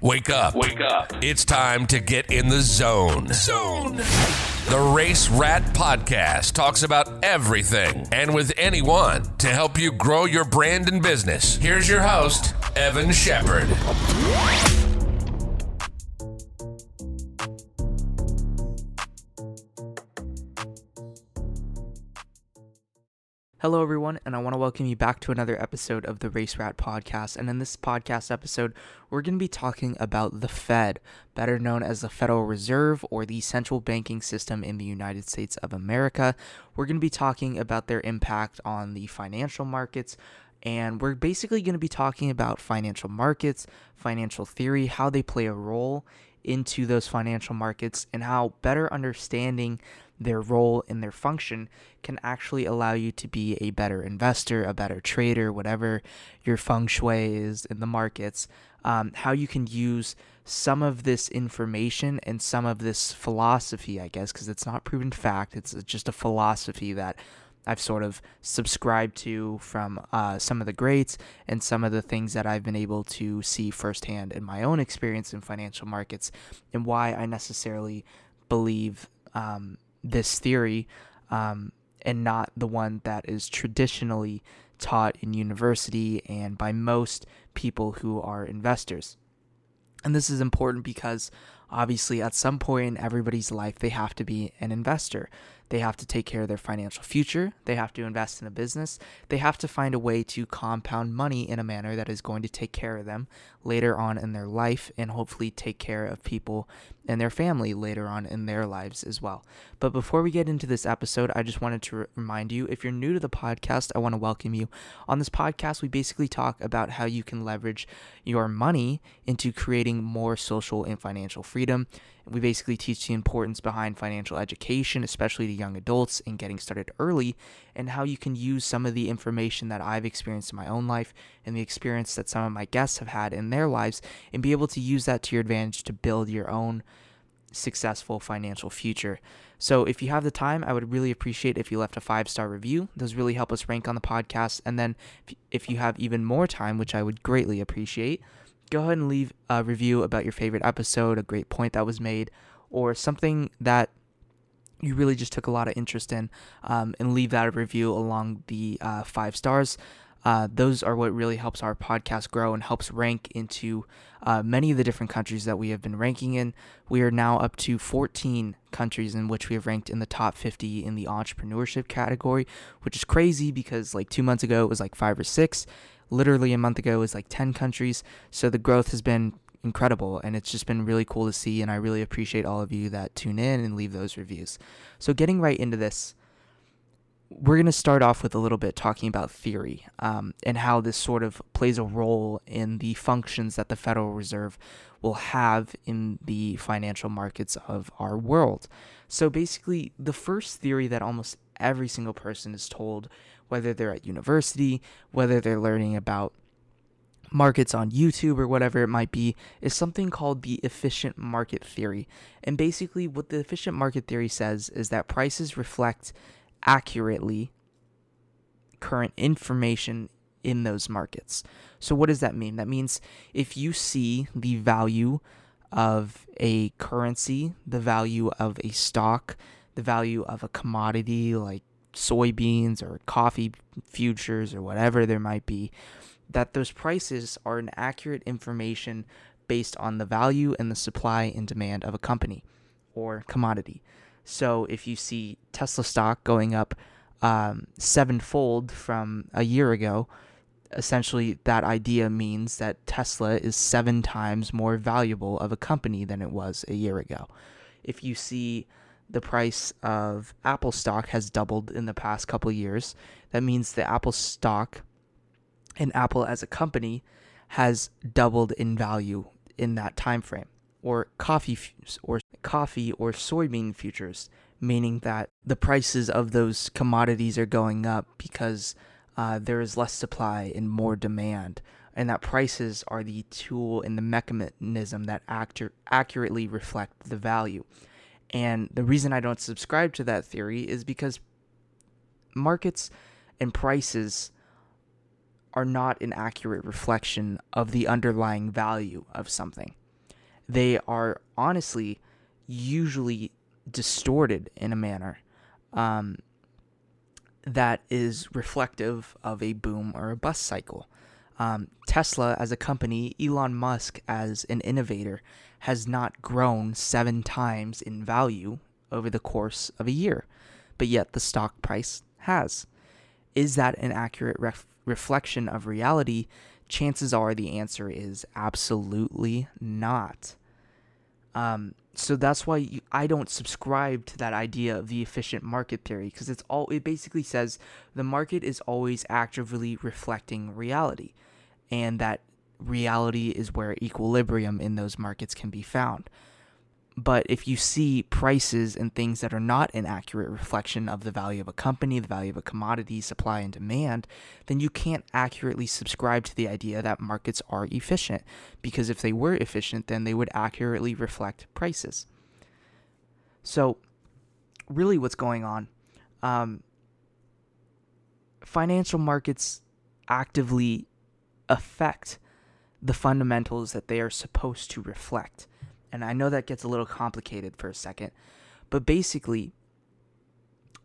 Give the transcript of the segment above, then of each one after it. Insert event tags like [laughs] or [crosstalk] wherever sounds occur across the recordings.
Wake up. Wake up. It's time to get in the zone. Zone. The Race Rat Podcast talks about everything and with anyone to help you grow your brand and business. Here's your host, Evan Shepard. Hello, everyone, and I want to welcome you back to another episode of the Race Rat Podcast. And in this podcast episode, we're going to be talking about the Fed, better known as the Federal Reserve or the central banking system in the United States of America. We're going to be talking about their impact on the financial markets. And we're basically going to be talking about financial markets, financial theory, how they play a role into those financial markets, and how better understanding their role and their function can actually allow you to be a better investor, a better trader, whatever your feng shui is in the markets. Um, how you can use some of this information and some of this philosophy, I guess, because it's not proven fact, it's just a philosophy that I've sort of subscribed to from uh, some of the greats and some of the things that I've been able to see firsthand in my own experience in financial markets and why I necessarily believe um, this theory um, and not the one that is traditionally taught in university and by most people who are investors. And this is important because obviously at some point in everybody's life they have to be an investor. They have to take care of their financial future. They have to invest in a business. They have to find a way to compound money in a manner that is going to take care of them later on in their life and hopefully take care of people and their family later on in their lives as well. But before we get into this episode, I just wanted to remind you if you're new to the podcast, I want to welcome you. On this podcast, we basically talk about how you can leverage your money into creating more social and financial freedom we basically teach the importance behind financial education, especially to young adults, and getting started early, and how you can use some of the information that I've experienced in my own life and the experience that some of my guests have had in their lives, and be able to use that to your advantage to build your own successful financial future. So, if you have the time, I would really appreciate if you left a five star review. Those really help us rank on the podcast. And then, if you have even more time, which I would greatly appreciate, go ahead and leave a review about your favorite episode, a great point that was made, or something that you really just took a lot of interest in, um, and leave that review along the uh, five stars. Uh, those are what really helps our podcast grow and helps rank into uh, many of the different countries that we have been ranking in. We are now up to 14 countries in which we have ranked in the top 50 in the entrepreneurship category, which is crazy because like two months ago it was like five or six literally a month ago it was like 10 countries. So the growth has been incredible and it's just been really cool to see. And I really appreciate all of you that tune in and leave those reviews. So, getting right into this, we're going to start off with a little bit talking about theory um, and how this sort of plays a role in the functions that the Federal Reserve will have in the financial markets of our world. So, basically, the first theory that almost every single person is told whether they're at university, whether they're learning about markets on YouTube or whatever it might be, is something called the efficient market theory. And basically, what the efficient market theory says is that prices reflect accurately current information in those markets. So, what does that mean? That means if you see the value of a currency, the value of a stock, the value of a commodity like soybeans or coffee futures or whatever there might be, that those prices are an accurate information based on the value and the supply and demand of a company or commodity. So if you see Tesla stock going up um, sevenfold from a year ago, essentially that idea means that Tesla is seven times more valuable of a company than it was a year ago. If you see the price of Apple stock has doubled in the past couple years. That means the Apple stock and Apple as a company has doubled in value in that time frame. Or coffee or coffee or soybean futures, meaning that the prices of those commodities are going up because uh, there is less supply and more demand, and that prices are the tool and the mechanism that actu- accurately reflect the value. And the reason I don't subscribe to that theory is because markets and prices are not an accurate reflection of the underlying value of something. They are honestly usually distorted in a manner um, that is reflective of a boom or a bust cycle. Um, Tesla as a company, Elon Musk as an innovator, has not grown seven times in value over the course of a year, but yet the stock price has. Is that an accurate ref- reflection of reality? Chances are the answer is absolutely not. Um, so that's why you, I don't subscribe to that idea of the efficient market theory because it's all it basically says the market is always actively reflecting reality, and that reality is where equilibrium in those markets can be found. But if you see prices and things that are not an accurate reflection of the value of a company, the value of a commodity, supply and demand, then you can't accurately subscribe to the idea that markets are efficient. Because if they were efficient, then they would accurately reflect prices. So, really, what's going on? Um, financial markets actively affect the fundamentals that they are supposed to reflect. And I know that gets a little complicated for a second, but basically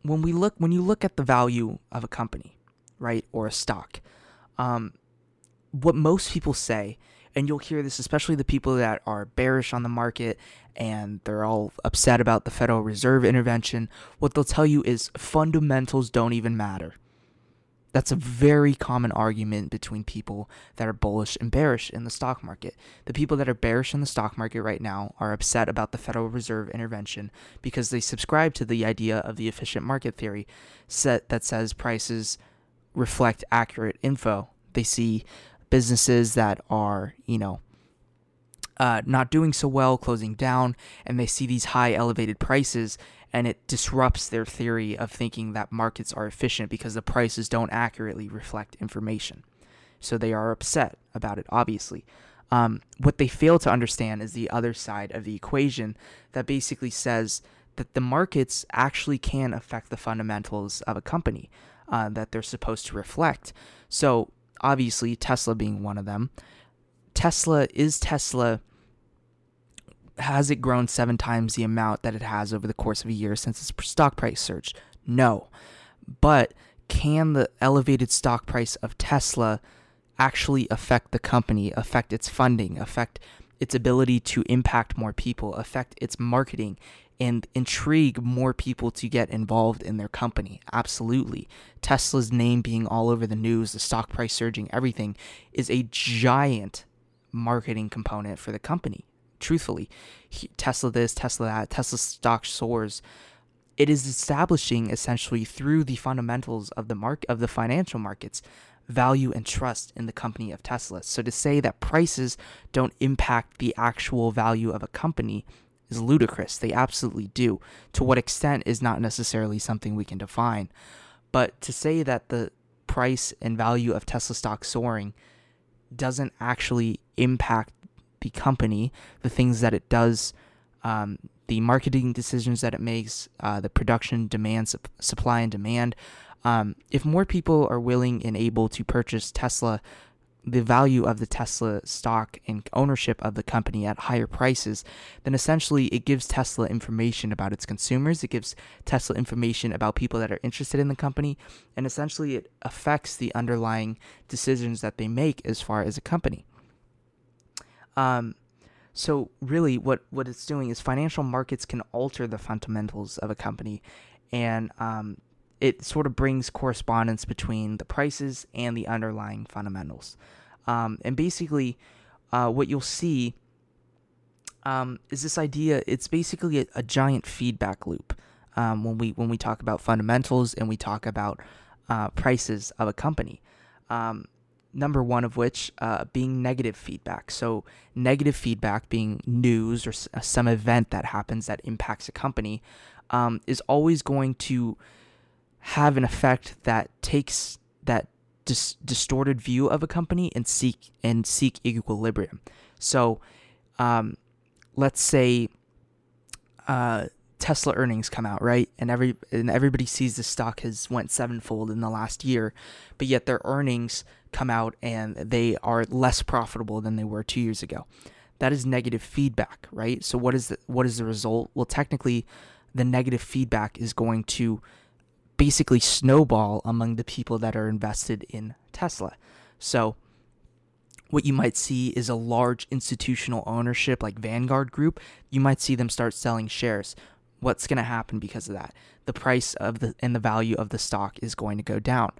when we look when you look at the value of a company, right, or a stock, um, what most people say, and you'll hear this especially the people that are bearish on the market and they're all upset about the Federal Reserve intervention, what they'll tell you is fundamentals don't even matter. That's a very common argument between people that are bullish and bearish in the stock market. The people that are bearish in the stock market right now are upset about the Federal Reserve intervention because they subscribe to the idea of the efficient market theory set that says prices reflect accurate info. They see businesses that are, you know, uh, not doing so well, closing down, and they see these high elevated prices and it disrupts their theory of thinking that markets are efficient because the prices don't accurately reflect information. So they are upset about it, obviously. Um, what they fail to understand is the other side of the equation that basically says that the markets actually can affect the fundamentals of a company uh, that they're supposed to reflect. So, obviously, Tesla being one of them. Tesla is Tesla has it grown seven times the amount that it has over the course of a year since its stock price surged? No. But can the elevated stock price of Tesla actually affect the company, affect its funding, affect its ability to impact more people, affect its marketing, and intrigue more people to get involved in their company? Absolutely. Tesla's name being all over the news, the stock price surging, everything is a giant marketing component for the company truthfully. Tesla this, Tesla that, Tesla stock soars. It is establishing essentially through the fundamentals of the mark of the financial markets value and trust in the company of Tesla. So to say that prices don't impact the actual value of a company is ludicrous. They absolutely do. To what extent is not necessarily something we can define. But to say that the price and value of Tesla stock soaring doesn't actually impact the company, the things that it does, um, the marketing decisions that it makes, uh, the production demand, su- supply and demand. Um, if more people are willing and able to purchase Tesla, the value of the Tesla stock and ownership of the company at higher prices, then essentially it gives Tesla information about its consumers. It gives Tesla information about people that are interested in the company. And essentially it affects the underlying decisions that they make as far as a company. Um, so really, what what it's doing is financial markets can alter the fundamentals of a company, and um, it sort of brings correspondence between the prices and the underlying fundamentals. Um, and basically, uh, what you'll see um, is this idea. It's basically a, a giant feedback loop um, when we when we talk about fundamentals and we talk about uh, prices of a company. Um, number one of which uh, being negative feedback. So, negative feedback being news or uh, some event that happens that impacts a company um, is always going to have an effect that takes that dis- distorted view of a company and seek and seek equilibrium. So, um, let's say uh, Tesla earnings come out, right? And every and everybody sees the stock has went sevenfold in the last year, but yet their earnings come out and they are less profitable than they were 2 years ago. That is negative feedback, right? So what is the what is the result? Well, technically the negative feedback is going to basically snowball among the people that are invested in Tesla. So what you might see is a large institutional ownership like Vanguard Group, you might see them start selling shares. What's going to happen because of that? The price of the and the value of the stock is going to go down.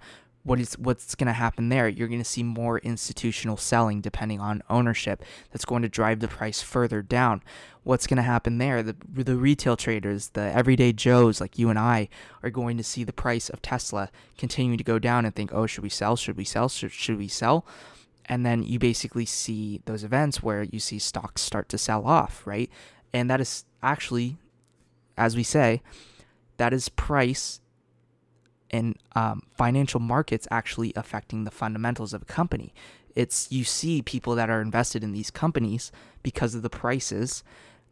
What is what's going to happen there? You're going to see more institutional selling depending on ownership. That's going to drive the price further down. What's going to happen there? The the retail traders, the everyday Joes like you and I are going to see the price of Tesla continuing to go down and think, "Oh, should we sell? Should we sell? Should, should we sell?" and then you basically see those events where you see stocks start to sell off, right? And that is actually, as we say, that is price and um, financial markets actually affecting the fundamentals of a company. It's you see people that are invested in these companies because of the prices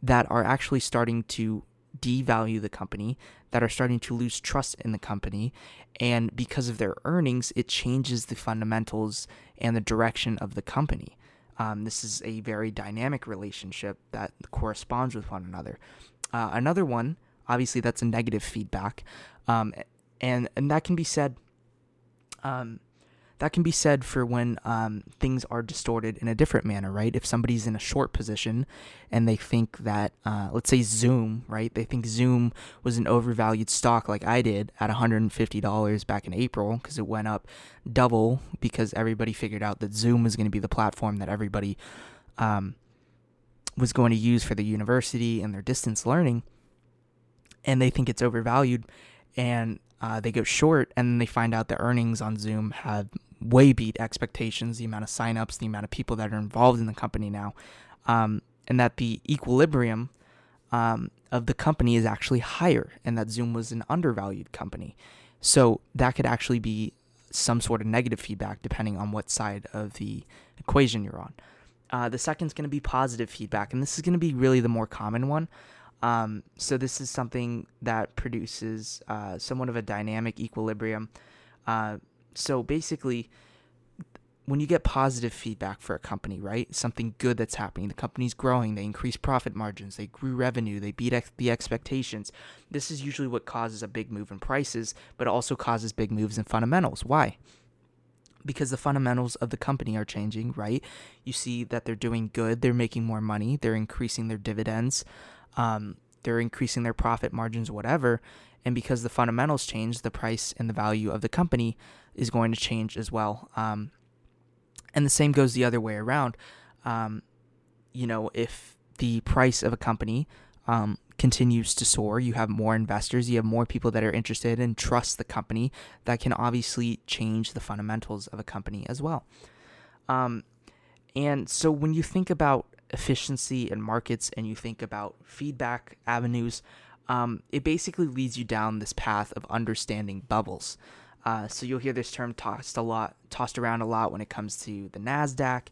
that are actually starting to devalue the company, that are starting to lose trust in the company. And because of their earnings, it changes the fundamentals and the direction of the company. Um, this is a very dynamic relationship that corresponds with one another. Uh, another one, obviously, that's a negative feedback. Um, and, and that can be said. Um, that can be said for when um, things are distorted in a different manner, right? If somebody's in a short position and they think that, uh, let's say Zoom, right? They think Zoom was an overvalued stock like I did at $150 back in April because it went up double because everybody figured out that Zoom was going to be the platform that everybody um, was going to use for the university and their distance learning. And they think it's overvalued and uh, they go short and then they find out the earnings on Zoom have way beat expectations, the amount of signups, the amount of people that are involved in the company now, um, and that the equilibrium um, of the company is actually higher, and that Zoom was an undervalued company. So that could actually be some sort of negative feedback depending on what side of the equation you're on. Uh, the second is going to be positive feedback, and this is going to be really the more common one. Um, so this is something that produces uh, somewhat of a dynamic equilibrium. Uh, so basically, when you get positive feedback for a company, right? Something good that's happening. The company's growing, they increase profit margins, they grew revenue, they beat ex- the expectations. This is usually what causes a big move in prices, but also causes big moves in fundamentals. Why? Because the fundamentals of the company are changing, right? You see that they're doing good, they're making more money, they're increasing their dividends, um, they're increasing their profit margins, whatever. And because the fundamentals change, the price and the value of the company is going to change as well. Um, and the same goes the other way around. Um, you know, if the price of a company um, continues to soar, you have more investors, you have more people that are interested and trust the company, that can obviously change the fundamentals of a company as well. Um, and so when you think about efficiency in markets and you think about feedback avenues, um, it basically leads you down this path of understanding bubbles. Uh, so you'll hear this term tossed a lot, tossed around a lot when it comes to the Nasdaq,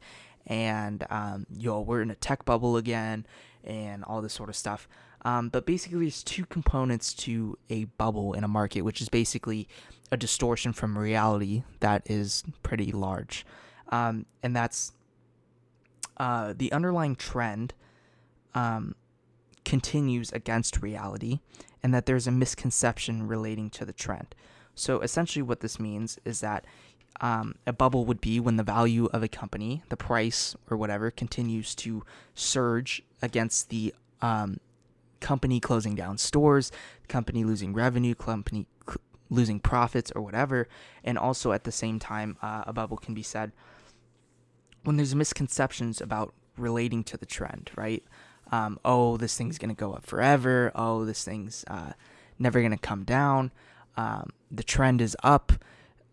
and um, yo, we're in a tech bubble again, and all this sort of stuff. Um, but basically, there's two components to a bubble in a market, which is basically a distortion from reality that is pretty large, um, and that's uh, the underlying trend um, continues against reality and that there's a misconception relating to the trend. So essentially, what this means is that um, a bubble would be when the value of a company, the price or whatever, continues to surge against the um, company closing down stores, company losing revenue, company cl- losing profits or whatever. And also at the same time, uh, a bubble can be said when there's misconceptions about relating to the trend, right? um, oh, this thing's going to go up forever. Oh, this thing's uh, never going to come down. Um, the trend is up.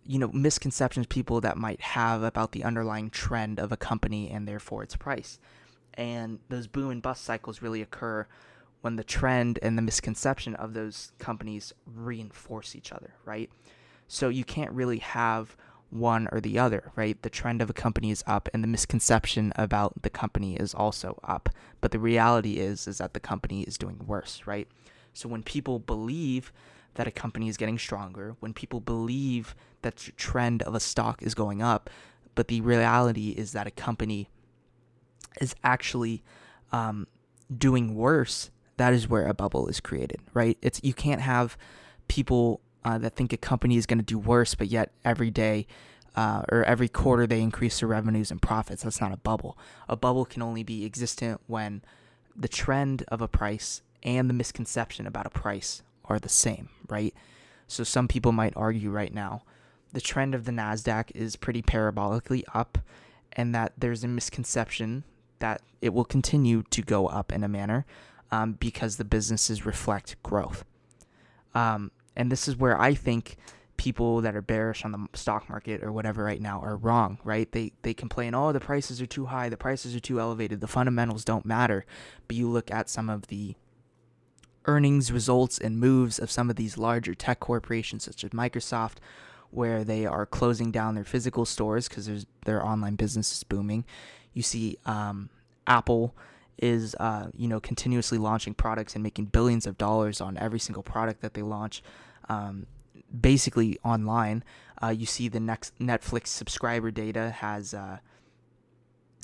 You know, misconceptions people that might have about the underlying trend of a company and therefore its price. And those boom and bust cycles really occur when the trend and the misconception of those companies reinforce each other, right? So you can't really have one or the other, right? The trend of a company is up and the misconception about the company is also up. But the reality is is that the company is doing worse, right? So when people believe that a company is getting stronger, when people believe that the trend of a stock is going up, but the reality is that a company is actually um, doing worse, that is where a bubble is created, right? It's you can't have people uh, that think a company is going to do worse, but yet every day uh, or every quarter they increase their revenues and profits. That's not a bubble. A bubble can only be existent when the trend of a price and the misconception about a price are the same, right? So some people might argue right now the trend of the NASDAQ is pretty parabolically up, and that there's a misconception that it will continue to go up in a manner um, because the businesses reflect growth. Um, and this is where I think people that are bearish on the stock market or whatever right now are wrong, right? They they complain, "Oh, the prices are too high, the prices are too elevated, the fundamentals don't matter." But you look at some of the earnings results and moves of some of these larger tech corporations such as Microsoft where they are closing down their physical stores because their online business is booming. You see um, Apple is uh, you know continuously launching products and making billions of dollars on every single product that they launch. Um, basically online, uh, you see the next Netflix subscriber data has uh,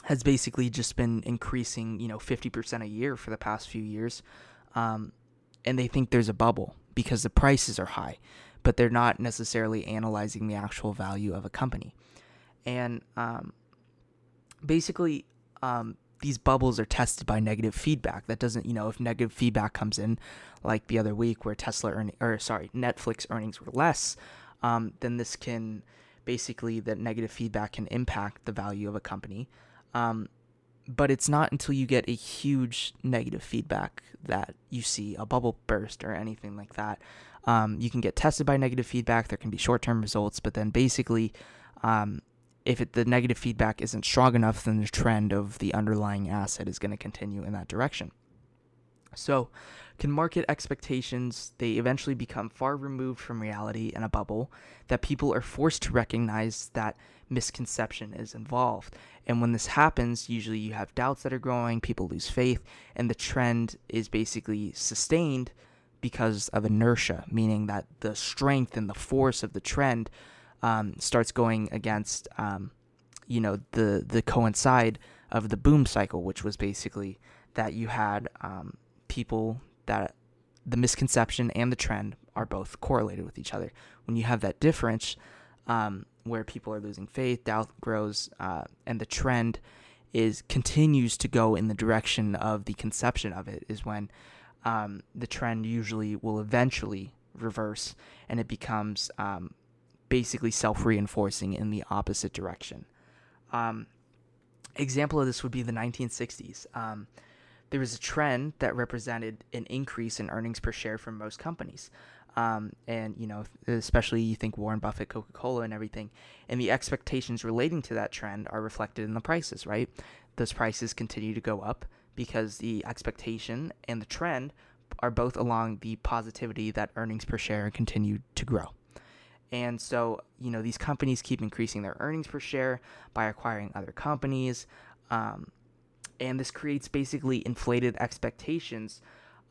has basically just been increasing, you know, fifty percent a year for the past few years, um, and they think there's a bubble because the prices are high, but they're not necessarily analyzing the actual value of a company, and um, basically, um, these bubbles are tested by negative feedback. That doesn't, you know, if negative feedback comes in, like the other week where Tesla earning or sorry, Netflix earnings were less, um, then this can basically that negative feedback can impact the value of a company. Um, but it's not until you get a huge negative feedback that you see a bubble burst or anything like that. Um, you can get tested by negative feedback. There can be short term results, but then basically, um, if it, the negative feedback isn't strong enough, then the trend of the underlying asset is going to continue in that direction. So, can market expectations they eventually become far removed from reality in a bubble that people are forced to recognize that misconception is involved. And when this happens, usually you have doubts that are growing, people lose faith, and the trend is basically sustained because of inertia, meaning that the strength and the force of the trend um, starts going against, um, you know, the the coincide of the boom cycle, which was basically that you had um, people that the misconception and the trend are both correlated with each other. When you have that difference, um, where people are losing faith, doubt grows, uh, and the trend is continues to go in the direction of the conception of it, is when um, the trend usually will eventually reverse, and it becomes um, basically self reinforcing in the opposite direction. Um, example of this would be the 1960s. Um, there was a trend that represented an increase in earnings per share for most companies. Um, and you know, especially you think Warren Buffett, Coca Cola, and everything, and the expectations relating to that trend are reflected in the prices, right? Those prices continue to go up because the expectation and the trend are both along the positivity that earnings per share continue to grow. And so, you know, these companies keep increasing their earnings per share by acquiring other companies. Um, and this creates basically inflated expectations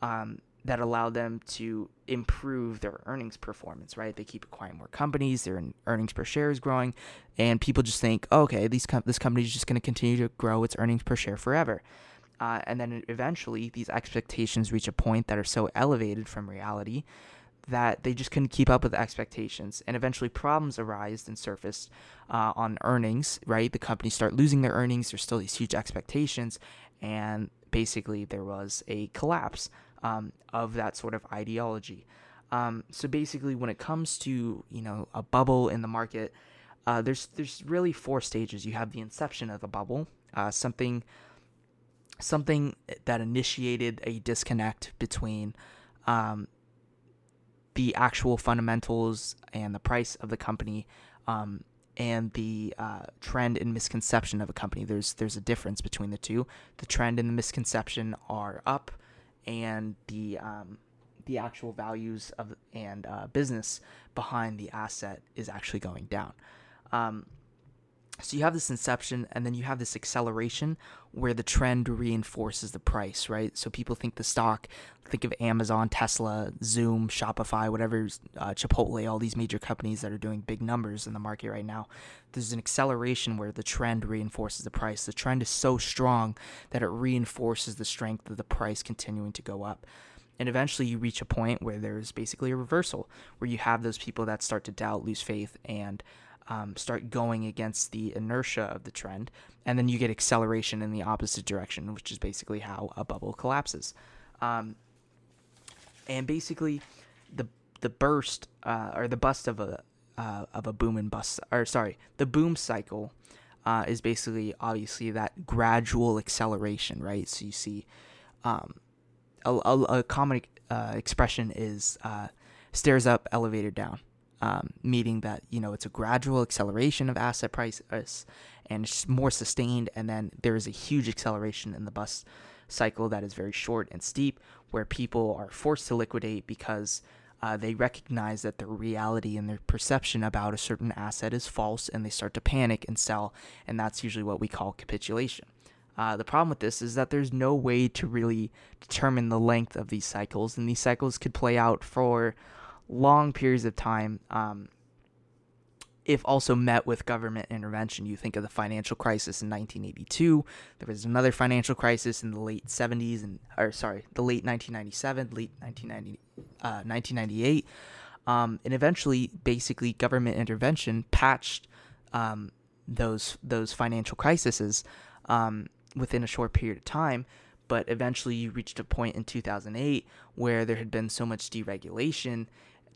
um, that allow them to improve their earnings performance, right? They keep acquiring more companies, their earnings per share is growing, and people just think, oh, okay, these com- this company is just going to continue to grow its earnings per share forever. Uh, and then eventually, these expectations reach a point that are so elevated from reality that they just couldn't keep up with expectations. And eventually problems arise and surfaced uh, on earnings right? The companies start losing their earnings. There's still these huge expectations. And basically there was a collapse um, of that sort of ideology. Um, so basically when it comes to you know a bubble in the market uh, there's there's really four stages. You have the inception of the bubble uh, something something that initiated a disconnect between um, the actual fundamentals and the price of the company um, and the uh, trend and misconception of a company. There's there's a difference between the two. The trend and the misconception are up, and the um, the actual values of and uh, business behind the asset is actually going down. Um, So you have this inception and then you have this acceleration where the trend reinforces the price, right? So people think the stock, think of Amazon, Tesla, Zoom, Shopify, whatever, uh, Chipotle, all these major companies that are doing big numbers in the market right now. There's an acceleration where the trend reinforces the price. The trend is so strong that it reinforces the strength of the price continuing to go up. And eventually you reach a point where there's basically a reversal, where you have those people that start to doubt, lose faith, and um, start going against the inertia of the trend, and then you get acceleration in the opposite direction, which is basically how a bubble collapses. Um, and basically, the the burst uh, or the bust of a uh, of a boom and bust, or sorry, the boom cycle uh, is basically obviously that gradual acceleration, right? So you see, um, a, a, a common uh, expression is uh, stairs up, elevator down um, meaning that you know it's a gradual acceleration of asset prices and more sustained, and then there is a huge acceleration in the bust cycle that is very short and steep, where people are forced to liquidate because uh, they recognize that their reality and their perception about a certain asset is false, and they start to panic and sell, and that's usually what we call capitulation. Uh, the problem with this is that there's no way to really determine the length of these cycles, and these cycles could play out for long periods of time. Um, if also met with government intervention, you think of the financial crisis in 1982. There was another financial crisis in the late 70s and, or sorry, the late 1997, late 1990, uh, 1998, um, and eventually, basically, government intervention patched um, those those financial crises um, within a short period of time but eventually you reached a point in 2008 where there had been so much deregulation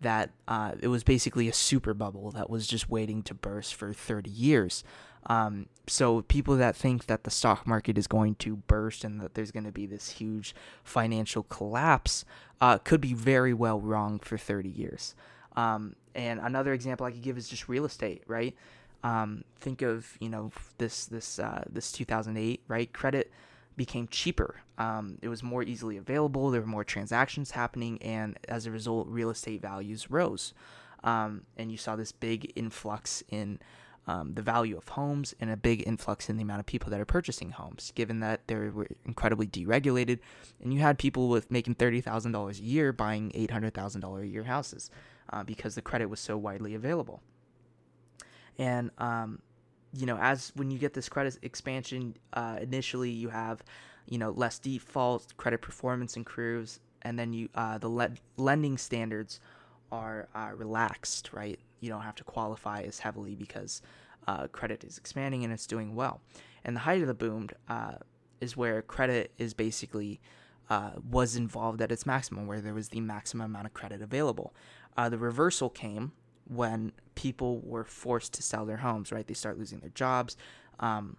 that uh, it was basically a super bubble that was just waiting to burst for 30 years. Um, so people that think that the stock market is going to burst and that there's going to be this huge financial collapse uh, could be very well wrong for 30 years. Um, and another example I could give is just real estate, right? Um, think of you know this this uh, this 2008 right credit became cheaper. Um, it was more easily available. There were more transactions happening, and as a result, real estate values rose. Um, and you saw this big influx in um, the value of homes and a big influx in the amount of people that are purchasing homes, given that they were incredibly deregulated. And you had people with making $30,000 a year buying $800,000 a year houses uh, because the credit was so widely available. And um, you know, as when you get this credit expansion, uh, initially you have, you know, less defaults, credit performance improves, and then you uh, the le- lending standards are uh, relaxed, right? You don't have to qualify as heavily because uh, credit is expanding and it's doing well. And the height of the boom uh, is where credit is basically uh, was involved at its maximum, where there was the maximum amount of credit available. the reversal came when people were forced to sell their homes, right? They start losing their jobs. Um,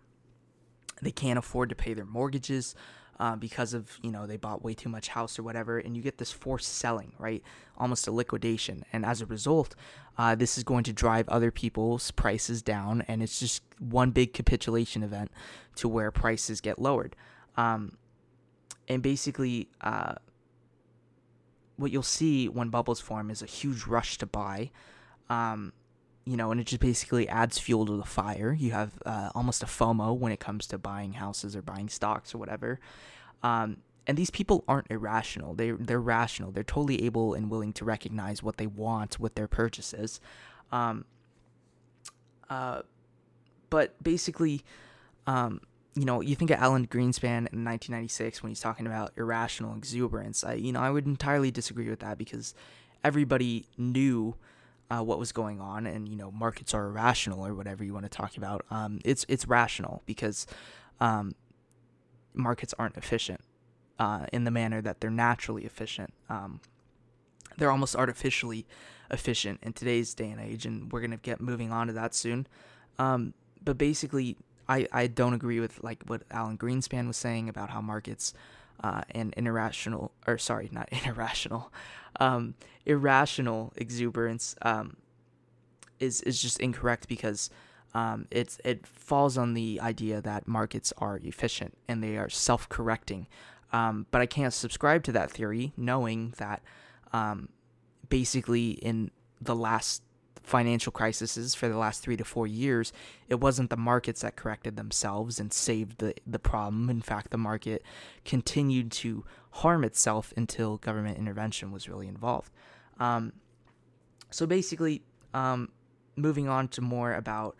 they can't afford to pay their mortgages uh, because of, you know, they bought way too much house or whatever. And you get this forced selling, right? Almost a liquidation. And as a result, uh, this is going to drive other people's prices down. And it's just one big capitulation event to where prices get lowered. Um, and basically, uh, what you'll see when bubbles form is a huge rush to buy. Um, you know, and it just basically adds fuel to the fire. You have uh, almost a FOMO when it comes to buying houses or buying stocks or whatever. Um, and these people aren't irrational. They they're rational. They're totally able and willing to recognize what they want with their purchases. Um, uh, but basically, um, you know, you think of Alan Greenspan in 1996 when he's talking about irrational exuberance. I, you know, I would entirely disagree with that because everybody knew uh, what was going on, and you know markets are irrational or whatever you want to talk about. Um, it's it's rational because um, markets aren't efficient uh, in the manner that they're naturally efficient. Um, they're almost artificially efficient in today's day and age, and we're gonna get moving on to that soon. Um, but basically, I, I don't agree with like what Alan Greenspan was saying about how markets uh, and irrational or sorry not [laughs] irrational um, irrational exuberance um, is is just incorrect because um, it's it falls on the idea that markets are efficient and they are self-correcting. Um, but I can't subscribe to that theory knowing that um, basically in the last financial crises for the last three to four years, it wasn't the markets that corrected themselves and saved the, the problem. In fact, the market continued to harm itself until government intervention was really involved. Um, so basically, um, moving on to more about,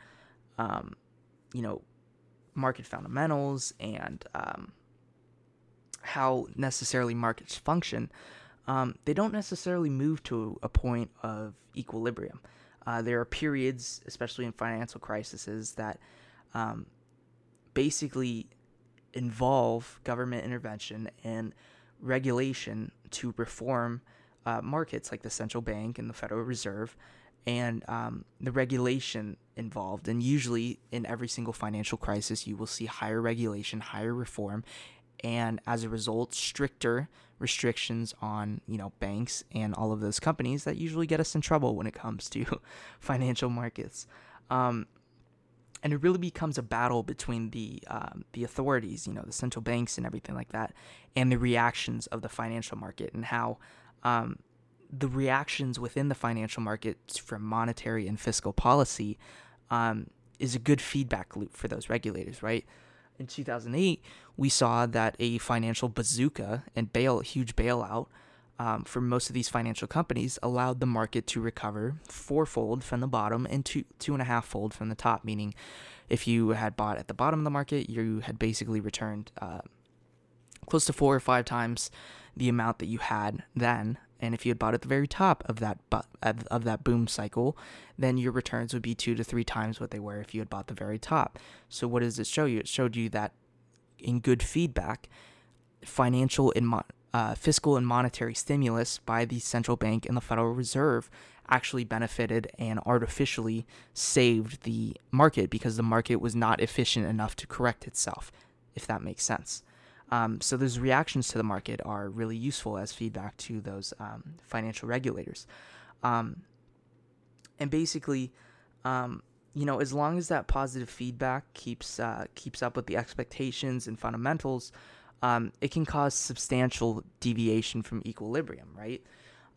um, you know, market fundamentals and um, how necessarily markets function, um, they don't necessarily move to a point of equilibrium. Uh, there are periods, especially in financial crises, that um, basically involve government intervention and regulation to reform uh, markets like the central bank and the Federal Reserve and um, the regulation involved. And usually, in every single financial crisis, you will see higher regulation, higher reform, and as a result, stricter restrictions on you know banks and all of those companies that usually get us in trouble when it comes to [laughs] financial markets. Um, and it really becomes a battle between the um, the authorities, you know, the central banks and everything like that, and the reactions of the financial market and how um, the reactions within the financial markets from monetary and fiscal policy um, is a good feedback loop for those regulators, right? In 2008, we saw that a financial bazooka and bail, huge bailout um, for most of these financial companies allowed the market to recover fourfold from the bottom and two two and a half fold from the top. Meaning, if you had bought at the bottom of the market, you had basically returned uh, close to four or five times the amount that you had then and if you had bought at the very top of that bu- of, that boom cycle, then your returns would be two to three times what they were if you had bought the very top. So what does it show you? It showed you that in good feedback, financial and mo- uh, fiscal and monetary stimulus by the central bank and the Federal Reserve actually benefited and artificially saved the market because the market was not efficient enough to correct itself, if that makes sense. Um, so those reactions to the market are really useful as feedback to those um, financial regulators. Um, and basically, um, you know, as long as that positive feedback keeps uh, keeps up with the expectations and fundamentals, um, it can cause substantial deviation from equilibrium, right?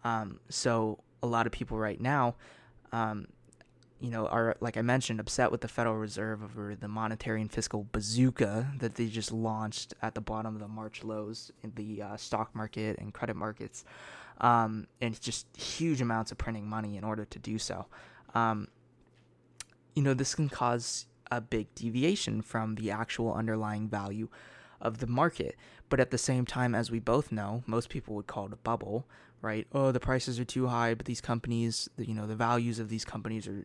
Um, so a lot of people right now you know, are like I mentioned, upset with the Federal Reserve over the monetary and fiscal bazooka that they just launched at the bottom of the March lows in the uh, stock market and credit markets, um, and it's just huge amounts of printing money in order to do so. Um, you know, this can cause a big deviation from the actual underlying value of the market. But at the same time, as we both know, most people would call it a bubble, right? Oh, the prices are too high, but these companies, you know, the values of these companies are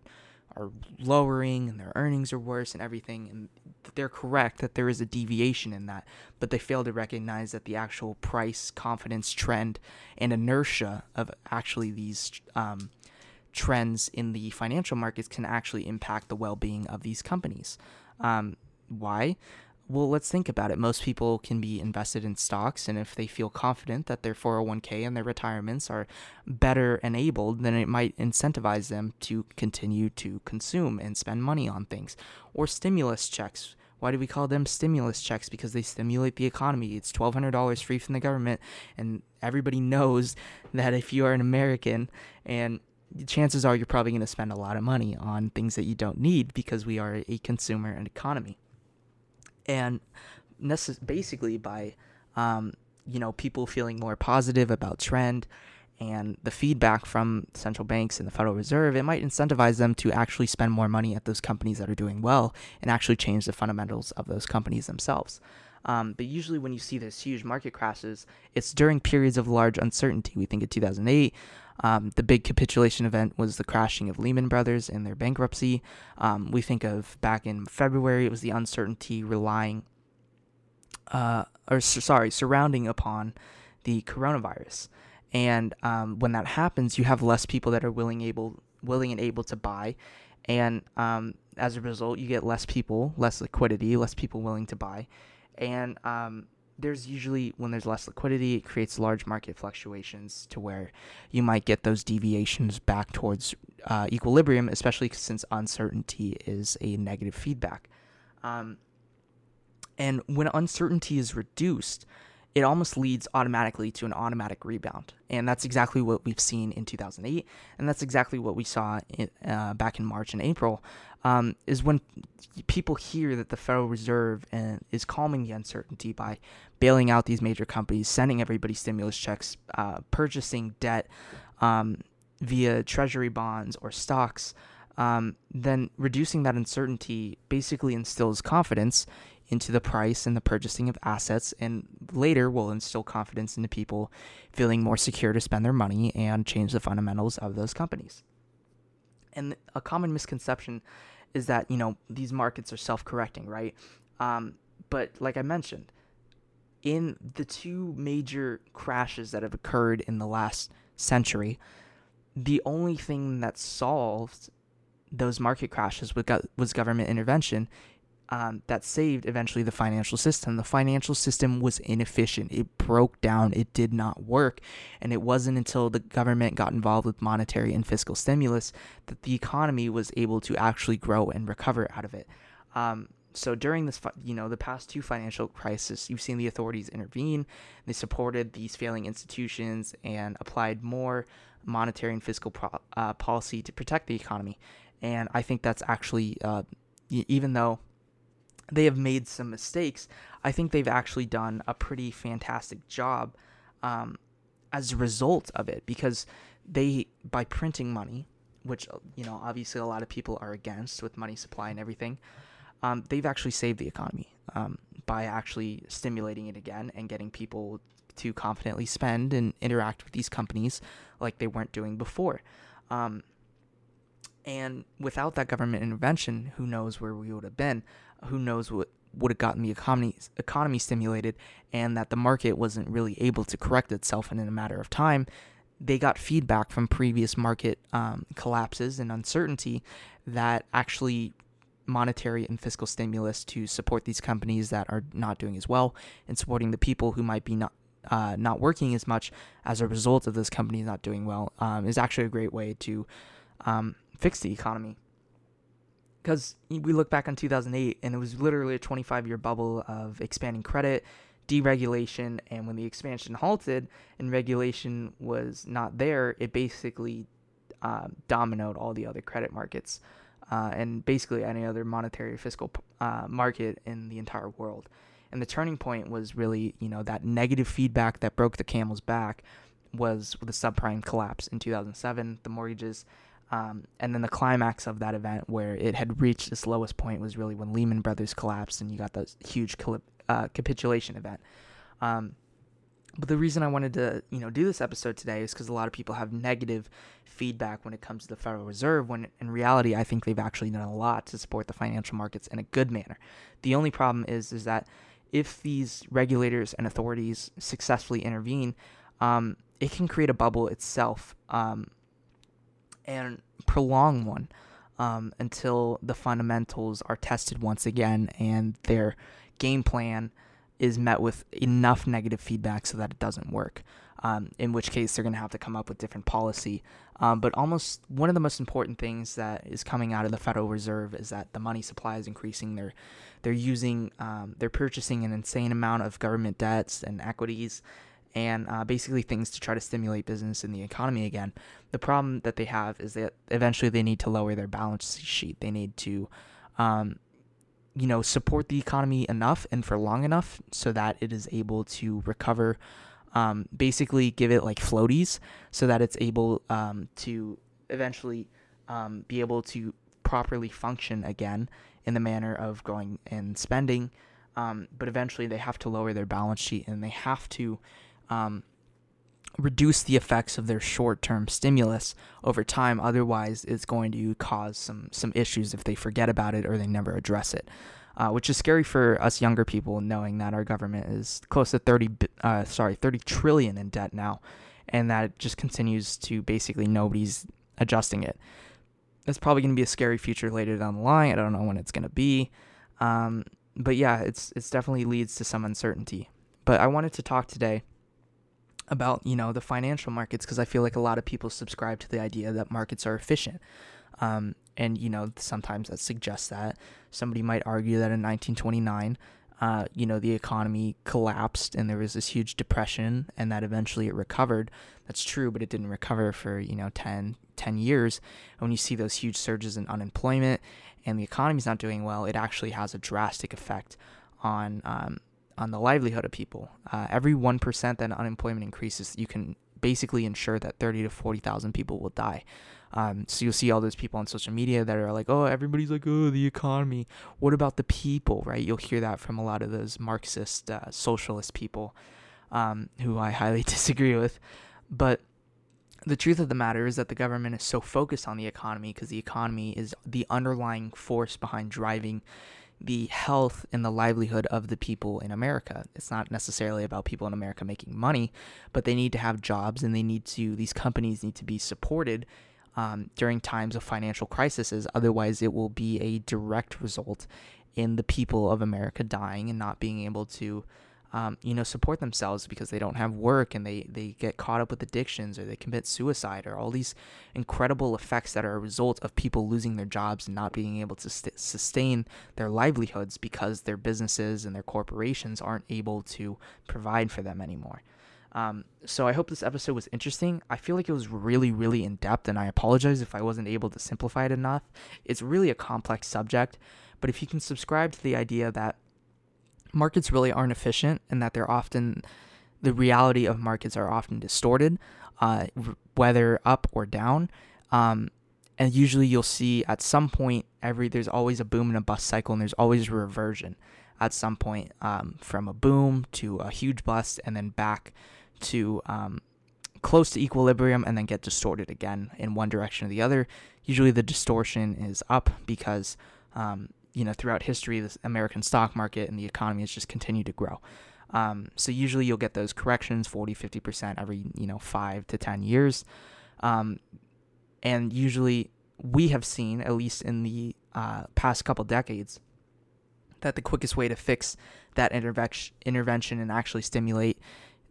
are lowering and their earnings are worse and everything and they're correct that there is a deviation in that but they fail to recognize that the actual price confidence trend and inertia of actually these um, trends in the financial markets can actually impact the well-being of these companies um, why well, let's think about it. Most people can be invested in stocks, and if they feel confident that their 401k and their retirements are better enabled, then it might incentivize them to continue to consume and spend money on things. Or stimulus checks. Why do we call them stimulus checks? Because they stimulate the economy. It's $1,200 free from the government, and everybody knows that if you are an American and chances are you're probably going to spend a lot of money on things that you don't need because we are a consumer and economy and necess- basically by um, you know people feeling more positive about trend and the feedback from central banks and the Federal Reserve, it might incentivize them to actually spend more money at those companies that are doing well and actually change the fundamentals of those companies themselves. Um, but usually, when you see those huge market crashes, it's during periods of large uncertainty. We think of 2008, um, the big capitulation event was the crashing of Lehman Brothers and their bankruptcy. Um, we think of back in February, it was the uncertainty relying, uh, or sorry, surrounding upon the coronavirus. And um, when that happens, you have less people that are willing able willing and able to buy, and um, as a result, you get less people, less liquidity, less people willing to buy, and um, there's usually when there's less liquidity, it creates large market fluctuations to where you might get those deviations back towards uh, equilibrium, especially since uncertainty is a negative feedback. Um, and when uncertainty is reduced, it almost leads automatically to an automatic rebound. And that's exactly what we've seen in 2008. And that's exactly what we saw in, uh, back in March and April. Um, is when people hear that the Federal Reserve uh, is calming the uncertainty by bailing out these major companies, sending everybody stimulus checks, uh, purchasing debt um, via treasury bonds or stocks, um, then reducing that uncertainty basically instills confidence into the price and the purchasing of assets, and later will instill confidence into people feeling more secure to spend their money and change the fundamentals of those companies. And a common misconception is that you know these markets are self-correcting, right? Um, but like I mentioned, in the two major crashes that have occurred in the last century, the only thing that solved those market crashes was government intervention um, that saved eventually the financial system. The financial system was inefficient. It broke down. It did not work. And it wasn't until the government got involved with monetary and fiscal stimulus that the economy was able to actually grow and recover out of it. Um, so during this, you know, the past two financial crises, you've seen the authorities intervene. They supported these failing institutions and applied more monetary and fiscal pro- uh, policy to protect the economy. And I think that's actually, uh, even though they have made some mistakes, I think they've actually done a pretty fantastic job um, as a result of it because they, by printing money, which, you know, obviously a lot of people are against with money supply and everything, um, they've actually saved the economy um, by actually stimulating it again and getting people to confidently spend and interact with these companies like they weren't doing before. Um, and without that government intervention, who knows where we would have been? Who knows what would have gotten the economy economy stimulated, and that the market wasn't really able to correct itself and in a matter of time. They got feedback from previous market um, collapses and uncertainty that actually monetary and fiscal stimulus to support these companies that are not doing as well and supporting the people who might be not uh, not working as much as a result of those companies not doing well um, is actually a great way to um, fix the economy. Because we look back on 2008 and it was literally a 25 year bubble of expanding credit, deregulation, and when the expansion halted and regulation was not there, it basically uh, dominoed all the other credit markets uh, and basically any other monetary fiscal uh, market in the entire world. And the turning point was really, you know, that negative feedback that broke the camel's back was the subprime collapse in 2007, the mortgages um, and then the climax of that event, where it had reached its lowest point, was really when Lehman Brothers collapsed, and you got that huge uh, capitulation event. Um, but the reason I wanted to, you know, do this episode today is because a lot of people have negative feedback when it comes to the Federal Reserve. When in reality, I think they've actually done a lot to support the financial markets in a good manner. The only problem is, is that if these regulators and authorities successfully intervene, um, it can create a bubble itself. Um, and prolong one um, until the fundamentals are tested once again and their game plan is met with enough negative feedback so that it doesn't work. Um, in which case, they're going to have to come up with different policy. Um, but almost one of the most important things that is coming out of the Federal Reserve is that the money supply is increasing. They're they're using um, they're purchasing an insane amount of government debts and equities and uh, basically things to try to stimulate business in the economy again. The problem that they have is that eventually they need to lower their balance sheet. They need to, um, you know, support the economy enough and for long enough so that it is able to recover. Um, basically, give it like floaties so that it's able um, to eventually um, be able to properly function again in the manner of going and spending. Um, but eventually, they have to lower their balance sheet and they have to um, reduce the effects of their short-term stimulus over time. Otherwise, it's going to cause some some issues if they forget about it or they never address it. Uh, which is scary for us younger people, knowing that our government is close to 30, uh, sorry, 30 trillion in debt now, and that it just continues to basically nobody's adjusting it. It's probably going to be a scary future later down the line. I don't know when it's going to be, um, but yeah, it's it's definitely leads to some uncertainty. But I wanted to talk today about you know the financial markets because I feel like a lot of people subscribe to the idea that markets are efficient, um, and you know sometimes that suggests that somebody might argue that in 1929 uh, you know, the economy collapsed and there was this huge depression and that eventually it recovered. That's true, but it didn't recover for, you know, 10, 10 years. And when you see those huge surges in unemployment and the economy's not doing well, it actually has a drastic effect on um, on the livelihood of people. Uh, every one percent that unemployment increases, you can basically ensure that thirty to forty thousand people will die. Um, so you'll see all those people on social media that are like, "Oh, everybody's like, oh, the economy. What about the people?" Right? You'll hear that from a lot of those Marxist, uh, socialist people, um, who I highly [laughs] disagree with. But the truth of the matter is that the government is so focused on the economy because the economy is the underlying force behind driving the health and the livelihood of the people in America. It's not necessarily about people in America making money, but they need to have jobs and they need to, these companies need to be supported um, during times of financial crises. Otherwise, it will be a direct result in the people of America dying and not being able to um, you know, support themselves because they don't have work and they, they get caught up with addictions or they commit suicide or all these incredible effects that are a result of people losing their jobs and not being able to st- sustain their livelihoods because their businesses and their corporations aren't able to provide for them anymore. Um, so I hope this episode was interesting. I feel like it was really, really in depth, and I apologize if I wasn't able to simplify it enough. It's really a complex subject, but if you can subscribe to the idea that markets really aren't efficient and that they're often the reality of markets are often distorted, uh, whether up or down. Um, and usually you'll see at some point every there's always a boom and a bust cycle, and there's always reversion at some point um, from a boom to a huge bust, and then back to um, close to equilibrium, and then get distorted again in one direction or the other. Usually the distortion is up because um, you know, throughout history, the American stock market and the economy has just continued to grow. Um, so usually you'll get those corrections 40, 50% every, you know, five to 10 years. Um, and usually we have seen, at least in the uh, past couple decades, that the quickest way to fix that intervention, intervention and actually stimulate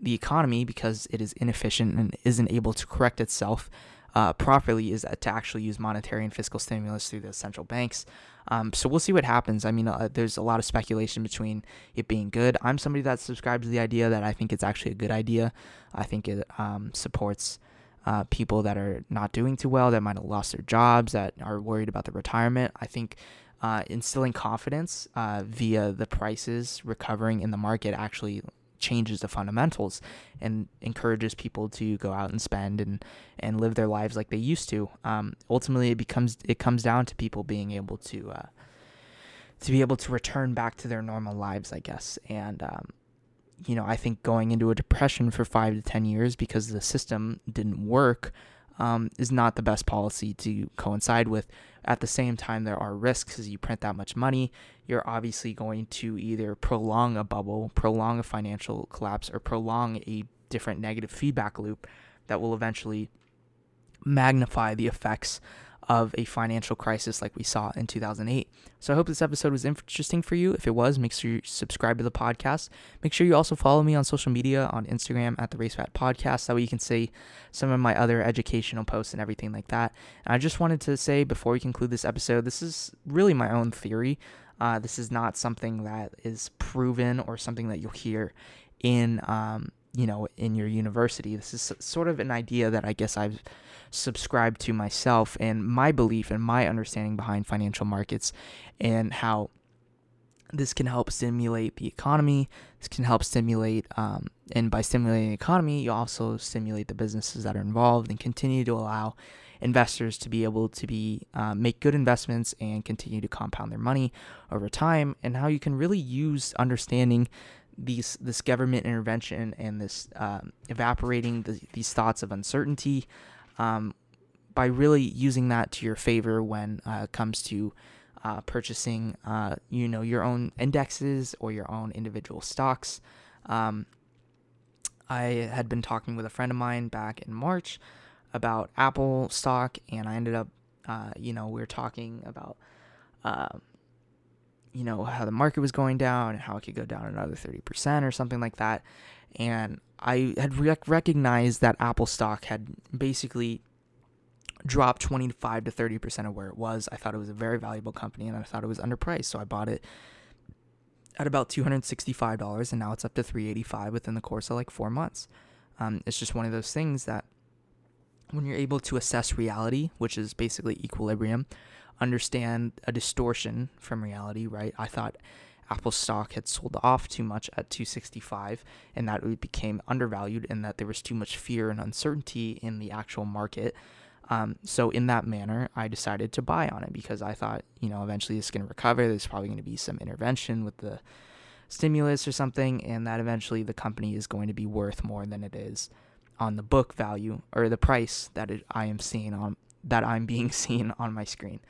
the economy because it is inefficient and isn't able to correct itself uh, properly is to actually use monetary and fiscal stimulus through the central banks. Um, so we'll see what happens. I mean, uh, there's a lot of speculation between it being good. I'm somebody that subscribes to the idea that I think it's actually a good idea. I think it um, supports uh, people that are not doing too well, that might have lost their jobs, that are worried about their retirement. I think uh, instilling confidence uh, via the prices recovering in the market actually changes the fundamentals and encourages people to go out and spend and and live their lives like they used to. Um, ultimately, it becomes it comes down to people being able to uh, to be able to return back to their normal lives, I guess. And um, you know, I think going into a depression for five to ten years because the system didn't work um, is not the best policy to coincide with. At the same time, there are risks as you print that much money. You're obviously going to either prolong a bubble, prolong a financial collapse, or prolong a different negative feedback loop that will eventually magnify the effects of a financial crisis like we saw in 2008. So I hope this episode was interesting for you. If it was, make sure you subscribe to the podcast. Make sure you also follow me on social media on Instagram at the Race Rat Podcast. That way you can see some of my other educational posts and everything like that. And I just wanted to say before we conclude this episode, this is really my own theory. Uh, this is not something that is proven or something that you'll hear in um, you know in your university. This is sort of an idea that I guess I've subscribe to myself and my belief and my understanding behind financial markets and how this can help stimulate the economy. This can help stimulate, um, and by stimulating the economy, you also stimulate the businesses that are involved and continue to allow investors to be able to be uh, make good investments and continue to compound their money over time. And how you can really use understanding these this government intervention and this um, evaporating the, these thoughts of uncertainty um, by really using that to your favor when uh, it comes to uh, purchasing, uh, you know, your own indexes or your own individual stocks. Um, I had been talking with a friend of mine back in March about Apple stock, and I ended up, uh, you know, we were talking about, uh, you know, how the market was going down and how it could go down another 30% or something like that. And I had rec- recognized that Apple stock had basically dropped 25 to 30% of where it was. I thought it was a very valuable company and I thought it was underpriced. So I bought it at about $265 and now it's up to 385 within the course of like four months um, it's just one of those things that when you're able to assess reality which is basically equilibrium understand a distortion from reality right i thought apple stock had sold off too much at 265 and that it became undervalued and that there was too much fear and uncertainty in the actual market um, so in that manner, I decided to buy on it because I thought, you know, eventually it's going to recover. There's probably going to be some intervention with the stimulus or something, and that eventually the company is going to be worth more than it is on the book value or the price that it, I am seeing on that I'm being [laughs] seen on my screen.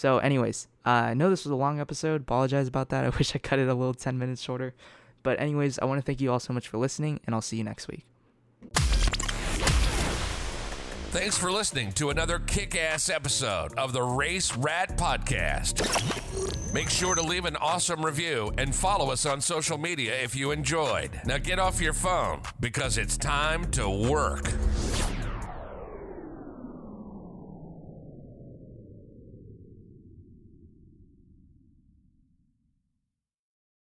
So, anyways, uh, I know this was a long episode. Apologize about that. [laughs] I wish I cut it a little 10 minutes shorter. But, anyways, I want to thank you all so much for listening, and I'll see you next week. Thanks for listening to another kick ass episode of the Race Rat Podcast. Make sure to leave an awesome review and follow us on social media if you enjoyed. Now get off your phone because it's time to work.